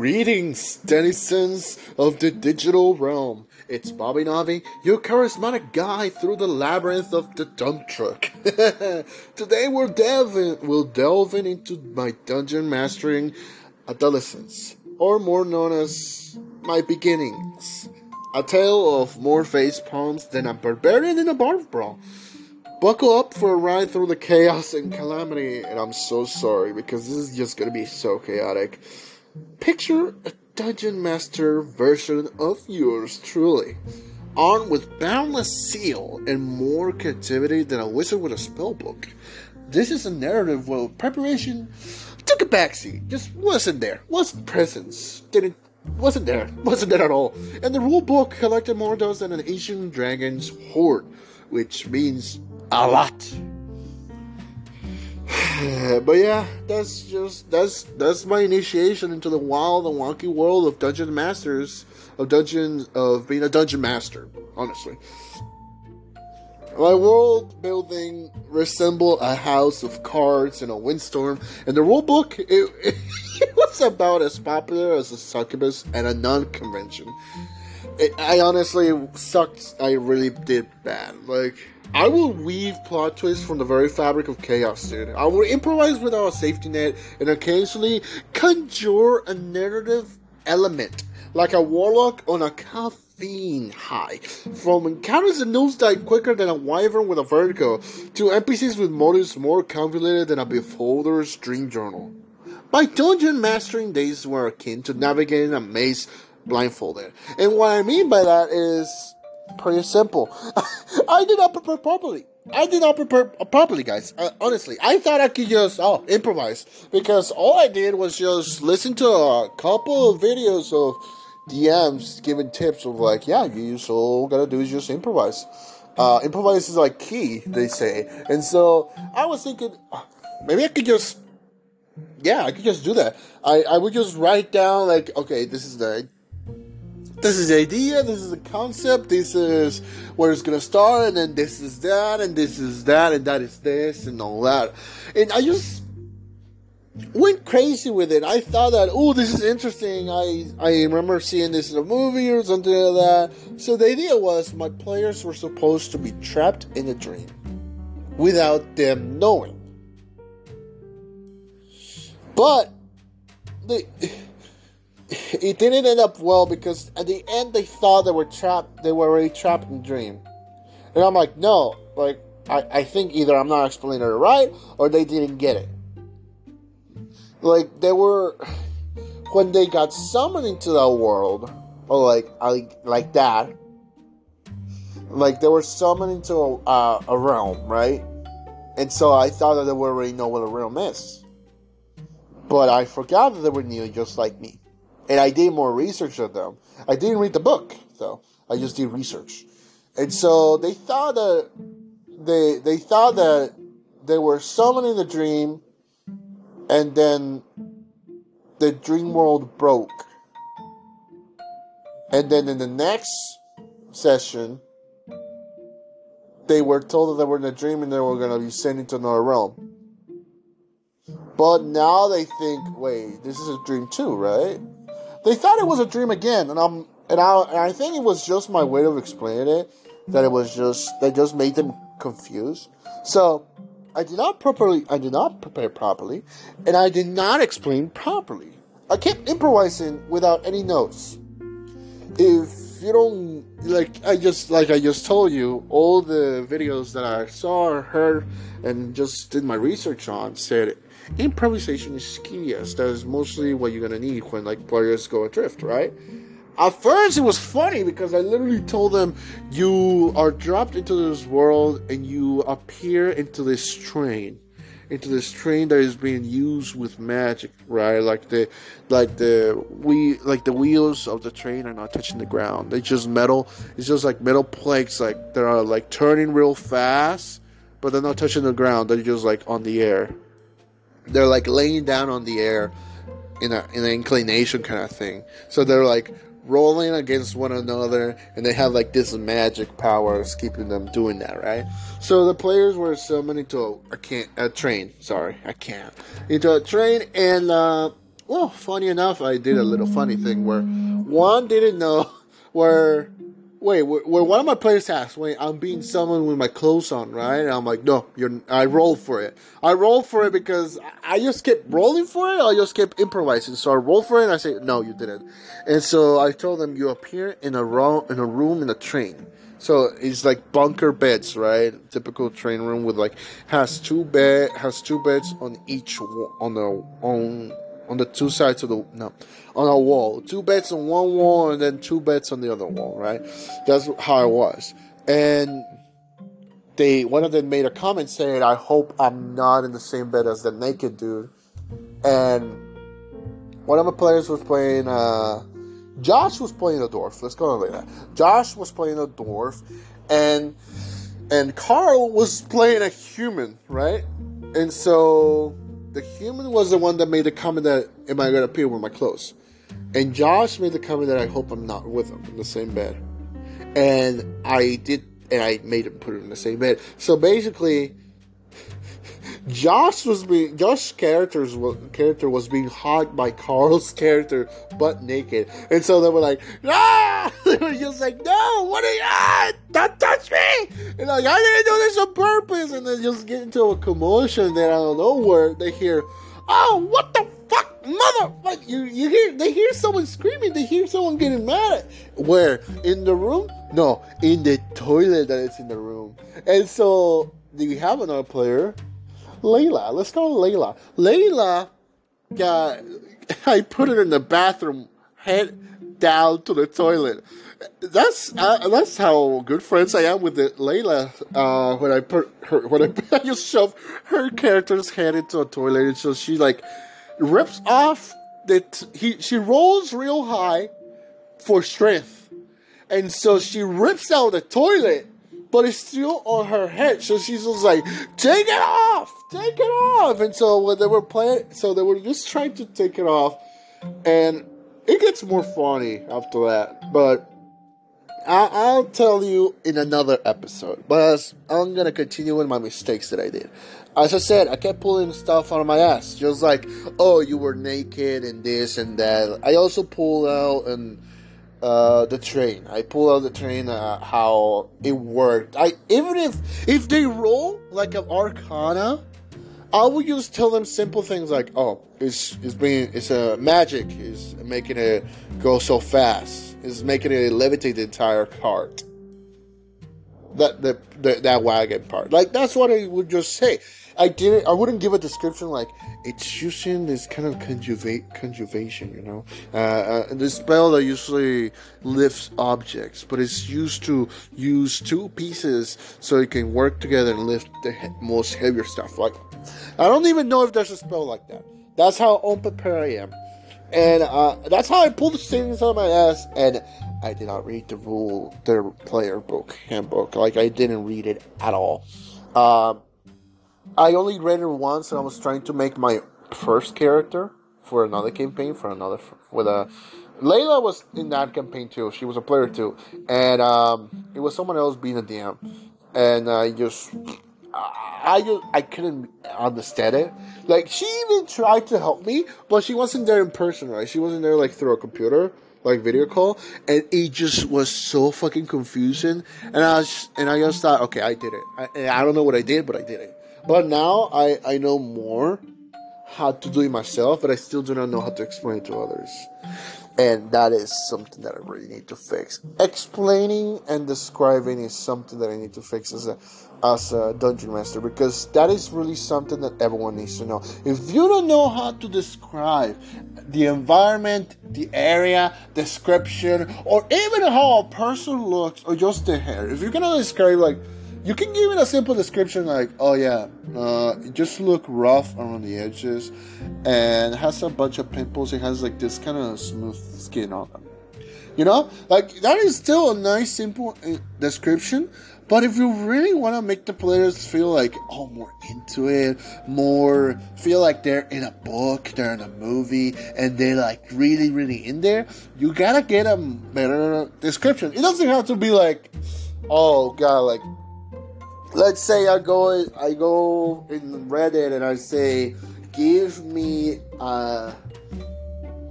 Greetings, denizens of the digital realm. It's Bobby Knobby, your charismatic guide through the labyrinth of the dump truck. Today we're delving, we're delving into my dungeon mastering adolescence, or more known as my beginnings. A tale of more face palms than a barbarian in a bar brawl. Buckle up for a ride through the chaos and calamity, and I'm so sorry because this is just gonna be so chaotic. Picture a dungeon master version of yours truly, armed with boundless zeal and more creativity than a wizard with a spell book. This is a narrative where preparation took a backseat, just wasn't there, wasn't presence, didn't wasn't there, wasn't there at all. And the rule book collected more dose than an ancient dragon's hoard, which means a lot. but yeah, that's just that's that's my initiation into the wild and wonky world of dungeon masters, of dungeon of being a dungeon master. Honestly, my world building resembled a house of cards in a windstorm, and the rule book it, it, it was about as popular as a succubus at a non-convention. It, I honestly sucked. I really did bad. Like I will weave plot twists from the very fabric of chaos, dude. I will improvise without a safety net and occasionally conjure a narrative element, like a warlock on a caffeine high. From encounters that nosedive quicker than a wyvern with a vertigo, to NPCs with motives more convoluted than a beholder's dream journal. My dungeon mastering days were akin to navigating a maze blindfolded. And what I mean by that is pretty simple. I did not prepare properly. I did not prepare properly, guys. Uh, honestly, I thought I could just oh improvise because all I did was just listen to a couple of videos of DMs giving tips of like, yeah, you just all gotta do is just improvise. Uh, improvise is like key, they say, and so I was thinking maybe I could just yeah, I could just do that. I I would just write down like, okay, this is the this is the idea, this is the concept, this is where it's gonna start, and then this is that, and this is that, and that is this, and all that. And I just went crazy with it. I thought that, oh, this is interesting. I, I remember seeing this in a movie or something like that. So the idea was my players were supposed to be trapped in a dream without them knowing. But they it didn't end up well because at the end they thought they were trapped they were already trapped in dream. And i'm like no like i, I think either i'm not explaining it right or they didn't get it. Like they were when they got summoned into that world or like like like that like they were summoned into a, uh, a realm right? And so i thought that they already know what a realm is. But i forgot that they were new just like me and I did more research on them. I didn't read the book though. I just did research, and so they thought that they they thought that they were summoning the dream, and then the dream world broke, and then in the next session. They were told that they were in a dream and they were going to be sent into another realm. But now they think, wait, this is a dream too, right? They thought it was a dream again, and I'm and I and I think it was just my way of explaining it that it was just that just made them confused. So I did not properly I did not prepare properly, and I did not explain properly. I kept improvising without any notes. If you don't like, I just like I just told you, all the videos that I saw heard and just did my research on said improvisation is key. That is mostly what you're gonna need when like players go adrift, right? At first, it was funny because I literally told them, "You are dropped into this world and you appear into this train." into this train that is being used with magic, right? Like the, like the we, like the wheels of the train are not touching the ground. They're just metal. It's just like metal planks, like they are like turning real fast, but they're not touching the ground. They're just like on the air. They're like laying down on the air in a in an inclination kind of thing. So they're like rolling against one another and they have like this magic powers keeping them doing that right? So the players were summoned into a, can, a train. Sorry i can't into a train and uh, well, funny enough, I did a little funny thing where one didn't know where wait, where, one of my players asked, wait, I'm being summoned with my clothes on, right? And I'm like, no, you're. I rolled for it. I rolled for it because I just kept rolling for it. I just kept improvising. So I rolled for it. and I said, no, you didn't. And so I told them, you appear in a room in a room in a train. So it's like bunker beds, right? Typical train room with like has two bed has two beds on each on the on on the two sides of the no on a wall. Two beds on one wall and then two beds on the other wall, right? That's how it was. And they one of them made a comment saying, "I hope I'm not in the same bed as the naked dude." And one of my players was playing. Uh, Josh was playing a dwarf. Let's go like that. Josh was playing a dwarf, and and Carl was playing a human, right? And so the human was the one that made the comment that am I gonna appear with my clothes? And Josh made the comment that I hope I'm not with him in the same bed. And I did and I made him put it in the same bed. So basically Josh was being Josh's character's character was being hugged by Carl's character, butt naked, and so they were like, "Ah!" They were just like, "No, what are you? Ah, don't touch me!" And like, "I didn't do this on purpose," and then just get into a commotion. Then out of nowhere, they hear, "Oh, what the fuck, mother!" Like you, you hear they hear someone screaming. They hear someone getting mad. Where in the room? No, in the toilet that is in the room. And so, do we have another player? Layla. Let's call Layla. Layla got. I put her in the bathroom, head down to the toilet. That's uh, that's how good friends I am with the Layla. Uh, when I put her, when I, I just shove her character's head into a toilet, and so she like rips off that he she rolls real high for strength, and so she rips out the toilet but it's still on her head. So she's just like, take it off, take it off. And so when they were playing, so they were just trying to take it off, and it gets more funny after that. But I- will tell you in another episode. But I'm gonna continue with my mistakes that I did. As I said, I kept pulling stuff out of my ass, just like, oh, you were naked and this and that. I also pulled out and uh, the train. I pull out the train. Uh, how it worked. I even if if they roll like an Arcana, I will just tell them simple things like, "Oh, it's it's being it's a magic is making it go so fast. Is making it levitate the entire cart." That the, the that wagon part. Like that's what I would just say. I didn't. I wouldn't give a description like it's using this kind of conjugate conjugation. You know, uh, uh, the spell that usually lifts objects, but it's used to use two pieces so it can work together and lift the he- most heavier stuff. Like, I don't even know if there's a spell like that. That's how unprepared I am, and uh, that's how I pulled the things out of my ass. And I did not read the rule, the player book handbook. Like I didn't read it at all. Um, I only read it once, and I was trying to make my first character for another campaign for another with a. Layla was in that campaign too. She was a player too, and um, it was someone else being a DM, and I just. I just, I couldn't understand it. Like she even tried to help me, but she wasn't there in person, right? She wasn't there like through a computer, like video call, and it just was so fucking confusing. And I was, and I just thought, okay, I did it. I, I don't know what I did, but I did it. But now I, I know more how to do it myself, but I still do not know how to explain it to others. And that is something that I really need to fix. Explaining and describing is something that I need to fix as a as a dungeon master because that is really something that everyone needs to know. If you don't know how to describe the environment, the area, description, or even how a person looks, or just the hair, if you're gonna describe like you can give it a simple description like, oh yeah, uh, it just look rough around the edges and has a bunch of pimples. It has like this kind of smooth skin on them. You know, like that is still a nice, simple uh, description. But if you really want to make the players feel like, oh, more into it, more feel like they're in a book, they're in a movie, and they're like really, really in there, you gotta get a better description. It doesn't have to be like, oh god, like let's say I go I go in Reddit and I say, give me a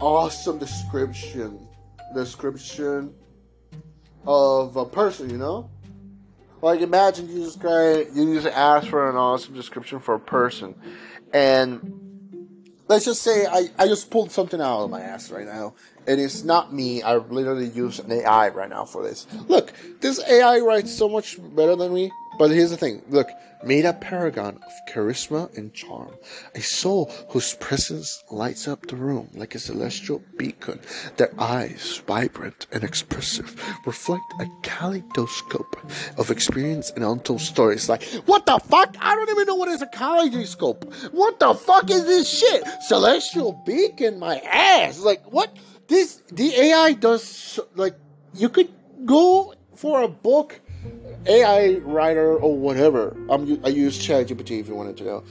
awesome description description of a person, you know? Like imagine you just try you just ask for an awesome description for a person and let's just say I, I just pulled something out of my ass right now and it's not me. I literally use an AI right now for this. Look, this AI writes so much better than me. But here's the thing look, made a paragon of charisma and charm, a soul whose presence lights up the room like a celestial beacon. Their eyes, vibrant and expressive, reflect a kaleidoscope of experience and untold stories. Like, what the fuck? I don't even know what is a kaleidoscope. What the fuck is this shit? Celestial beacon, my ass. Like, what? This, the AI does, like, you could go for a book AI writer or whatever. I'm, I use ChatGPT if you wanted to know.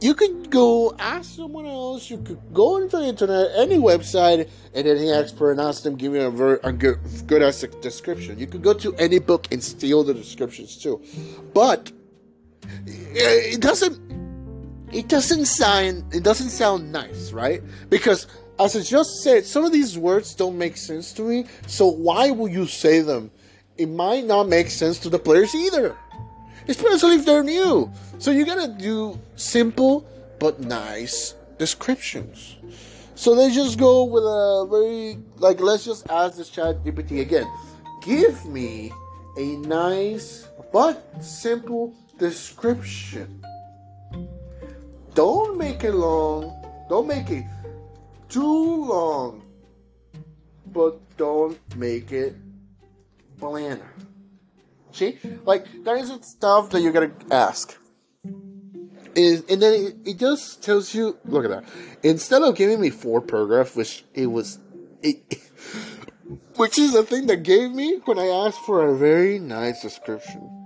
You could go ask someone else. You could go into the internet, any website, and any expert and ask them, give you a very a good, good ass description. You could go to any book and steal the descriptions too, but it doesn't. It doesn't sound. It doesn't sound nice, right? Because as I just said, some of these words don't make sense to me. So why will you say them? It might not make sense to the players either. Especially if they're new. So you gotta do simple but nice descriptions. So let's just go with a very like let's just ask this ChatGPT again. Give me a nice but simple description. Don't make it long. Don't make it too long. But don't make it plan. See? Like, there is stuff that you gotta ask. Is, and then it, it just tells you, look at that. Instead of giving me four paragraphs, which it was, it, which is the thing that gave me when I asked for a very nice description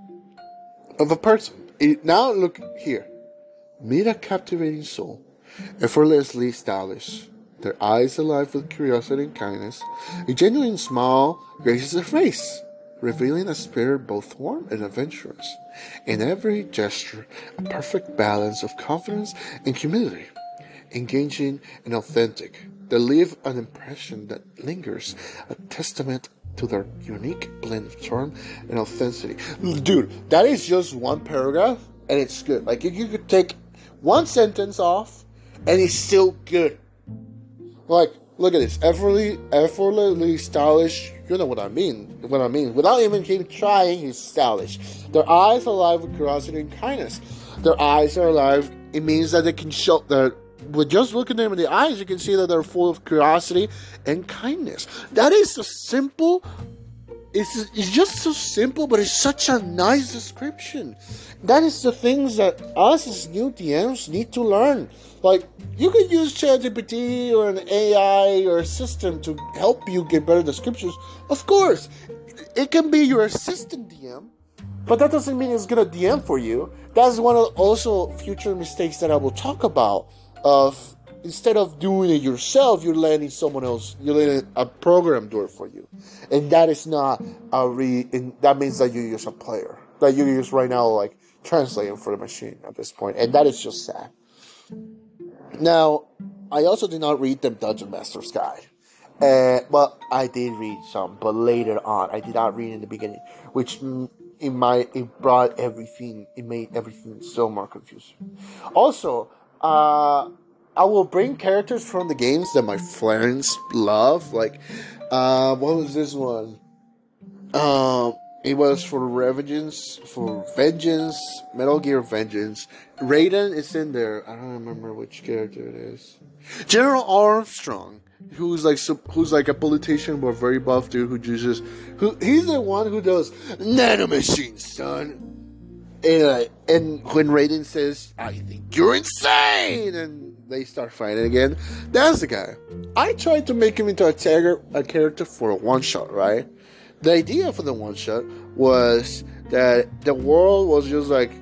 of a person. It, now look here. Meet a captivating soul, effortlessly stylish, their eyes alive with curiosity and kindness. A genuine smile graces their face, revealing a spirit both warm and adventurous. In every gesture, a perfect balance of confidence and humility. Engaging and authentic, they leave an impression that lingers, a testament to their unique blend of charm and authenticity. Mm, dude, that is just one paragraph, and it's good. Like, you could take one sentence off, and it's still good. Like, look at this. Effortlessly, effortlessly stylish. You know what I mean. What I mean. Without even trying, he's stylish. Their eyes are alive with curiosity and kindness. Their eyes are alive. It means that they can show that with just looking them in the eyes, you can see that they're full of curiosity and kindness. That is a simple. It's, it's just so simple, but it's such a nice description. That is the things that us as new DMs need to learn. Like, you can use ChatGPT or an AI or a system to help you get better descriptions. Of course, it can be your assistant DM, but that doesn't mean it's gonna DM for you. That's one of also future mistakes that I will talk about. Of instead of doing it yourself, you're letting someone else, you're letting a program do it for you, and that is not a re. that means that you use a player that you use right now, like translating for the machine at this point. and that is just sad. Now, I also did not read the Dungeon Master's Guide. Uh, well, I did read some, but later on, I did not read in the beginning, which it might it brought everything, it made everything so more confusing. Also, uh, I will bring characters from the games that my friends love. Like, uh, what was this one? Um, it was for Revengeance, for Vengeance, Metal Gear Vengeance. Raiden is in there. I don't remember which character it is. General Armstrong, who's like who's like a politician but very buff dude who uses who he's the one who does nanomachines, son. And, uh, and when Raiden says, "I think you're insane," and they start fighting again, that's the guy. I tried to make him into a, tagger, a character for a one shot, right? the idea for the one shot was that the world was just like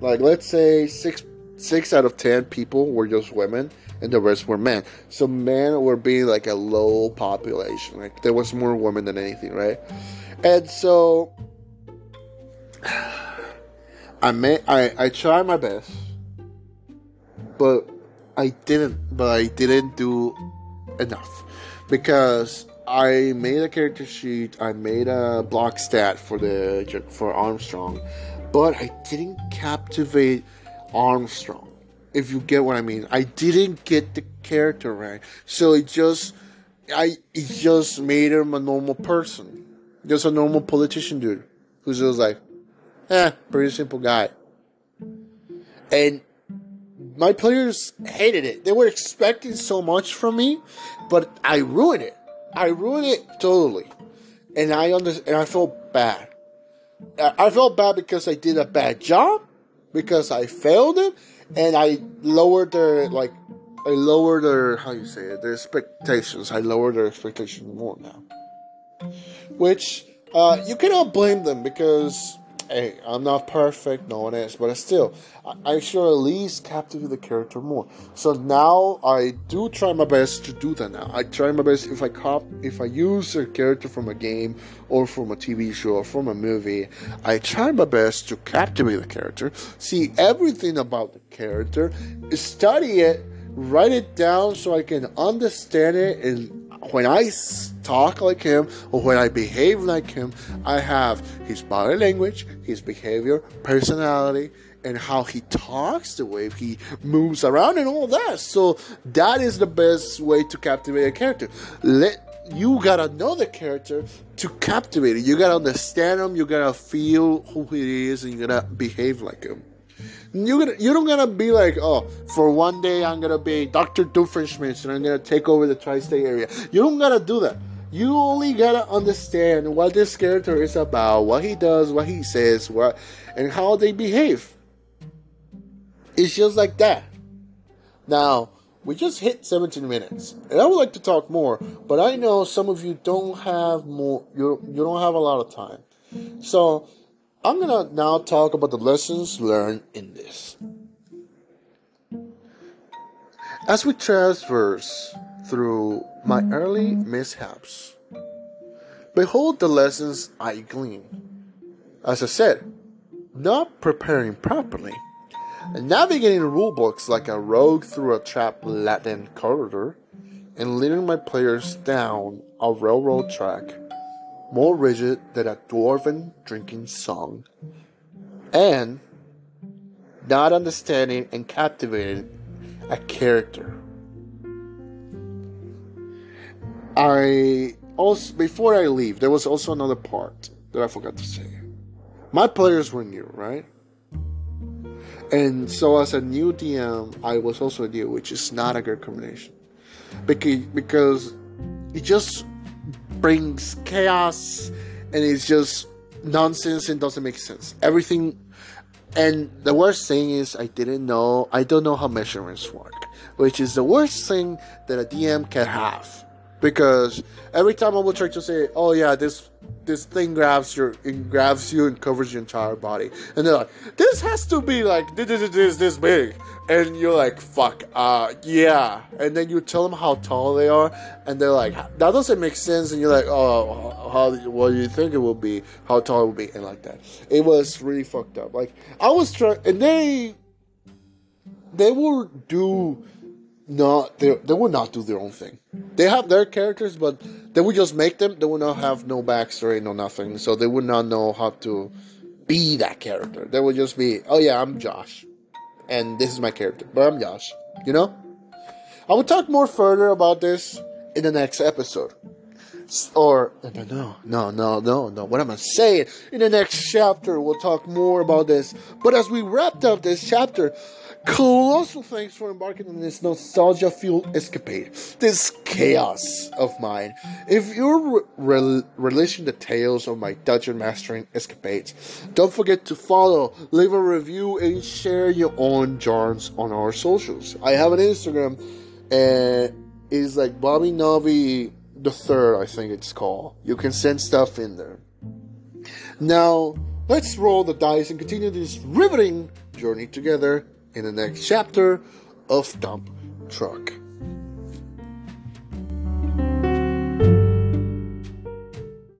like let's say six six out of ten people were just women and the rest were men so men were being like a low population like there was more women than anything right and so i made i i tried my best but i didn't but i didn't do enough because I made a character sheet, I made a block stat for the for Armstrong, but I didn't captivate Armstrong. If you get what I mean, I didn't get the character right, so it just I it just made him a normal person, just a normal politician dude who's just like, eh, pretty simple guy. And my players hated it. They were expecting so much from me, but I ruined it. I ruined it totally, and I under and I felt bad. I felt bad because I did a bad job, because I failed it, and I lowered their like, I lowered their how you say it, their expectations. I lowered their expectations more now, which uh, you cannot blame them because hey, I'm not perfect, no one is, but still, I, I should at least captivate the character more. So now I do try my best to do that. Now I try my best if I cop, if I use a character from a game or from a TV show or from a movie, I try my best to captivate the character, see everything about the character, study it, write it down so I can understand it and when I talk like him or when I behave like him, I have his body language, his behavior, personality, and how he talks, the way he moves around, and all that. So that is the best way to captivate a character. Let you gotta know the character to captivate it. You gotta understand him. You gotta feel who he is, and you gotta behave like him. You gonna you don't gonna be like, oh, for one day I'm gonna be Doctor Doofenshmirtz and I'm gonna take over the tri-state area. You don't gotta do that. You only gotta understand what this character is about, what he does, what he says, what and how they behave. It's just like that. Now, we just hit 17 minutes, and I would like to talk more, but I know some of you don't have more. You you don't have a lot of time, so I'm going to now talk about the lessons learned in this. As we traverse through my early mishaps, behold the lessons I glean. As I said, not preparing properly, navigating rulebooks like a rogue through a trap Latin corridor, and leading my players down a railroad track more rigid than a dwarven drinking song, and not understanding and captivating a character. I also before I leave, there was also another part that I forgot to say. My players were new, right? And so as a new DM, I was also new, which is not a good combination. Because because it just brings chaos and it's just nonsense and doesn't make sense. Everything and the worst thing is I didn't know I don't know how measurements work, which is the worst thing that a DM can have. Because every time I will try to say, Oh yeah, this this thing grabs your it grabs you and covers your entire body. And they're like, This has to be like this this this, this big and you're like, fuck, uh, yeah. And then you tell them how tall they are, and they're like, that doesn't make sense. And you're like, oh, how, what do you think it will be? How tall it will be? And like that. It was really fucked up. Like, I was trying, and they, they will do not, they, they will not do their own thing. They have their characters, but they would just make them. They would not have no backstory, no nothing. So they would not know how to be that character. They would just be, oh yeah, I'm Josh and this is my character. But I'm Josh, you know? I will talk more further about this in the next episode. Or, no, no, no, no, no. What am I saying? In the next chapter, we'll talk more about this. But as we wrapped up this chapter, Colossal thanks for embarking on this nostalgia fueled escapade, this chaos of mine. If you're re- relishing the tales of my dungeon mastering escapades, don't forget to follow, leave a review, and share your own jarns on our socials. I have an Instagram, and it's like Bobby Knobby the third, I think it's called. You can send stuff in there. Now, let's roll the dice and continue this riveting journey together in the next chapter of Dump Truck.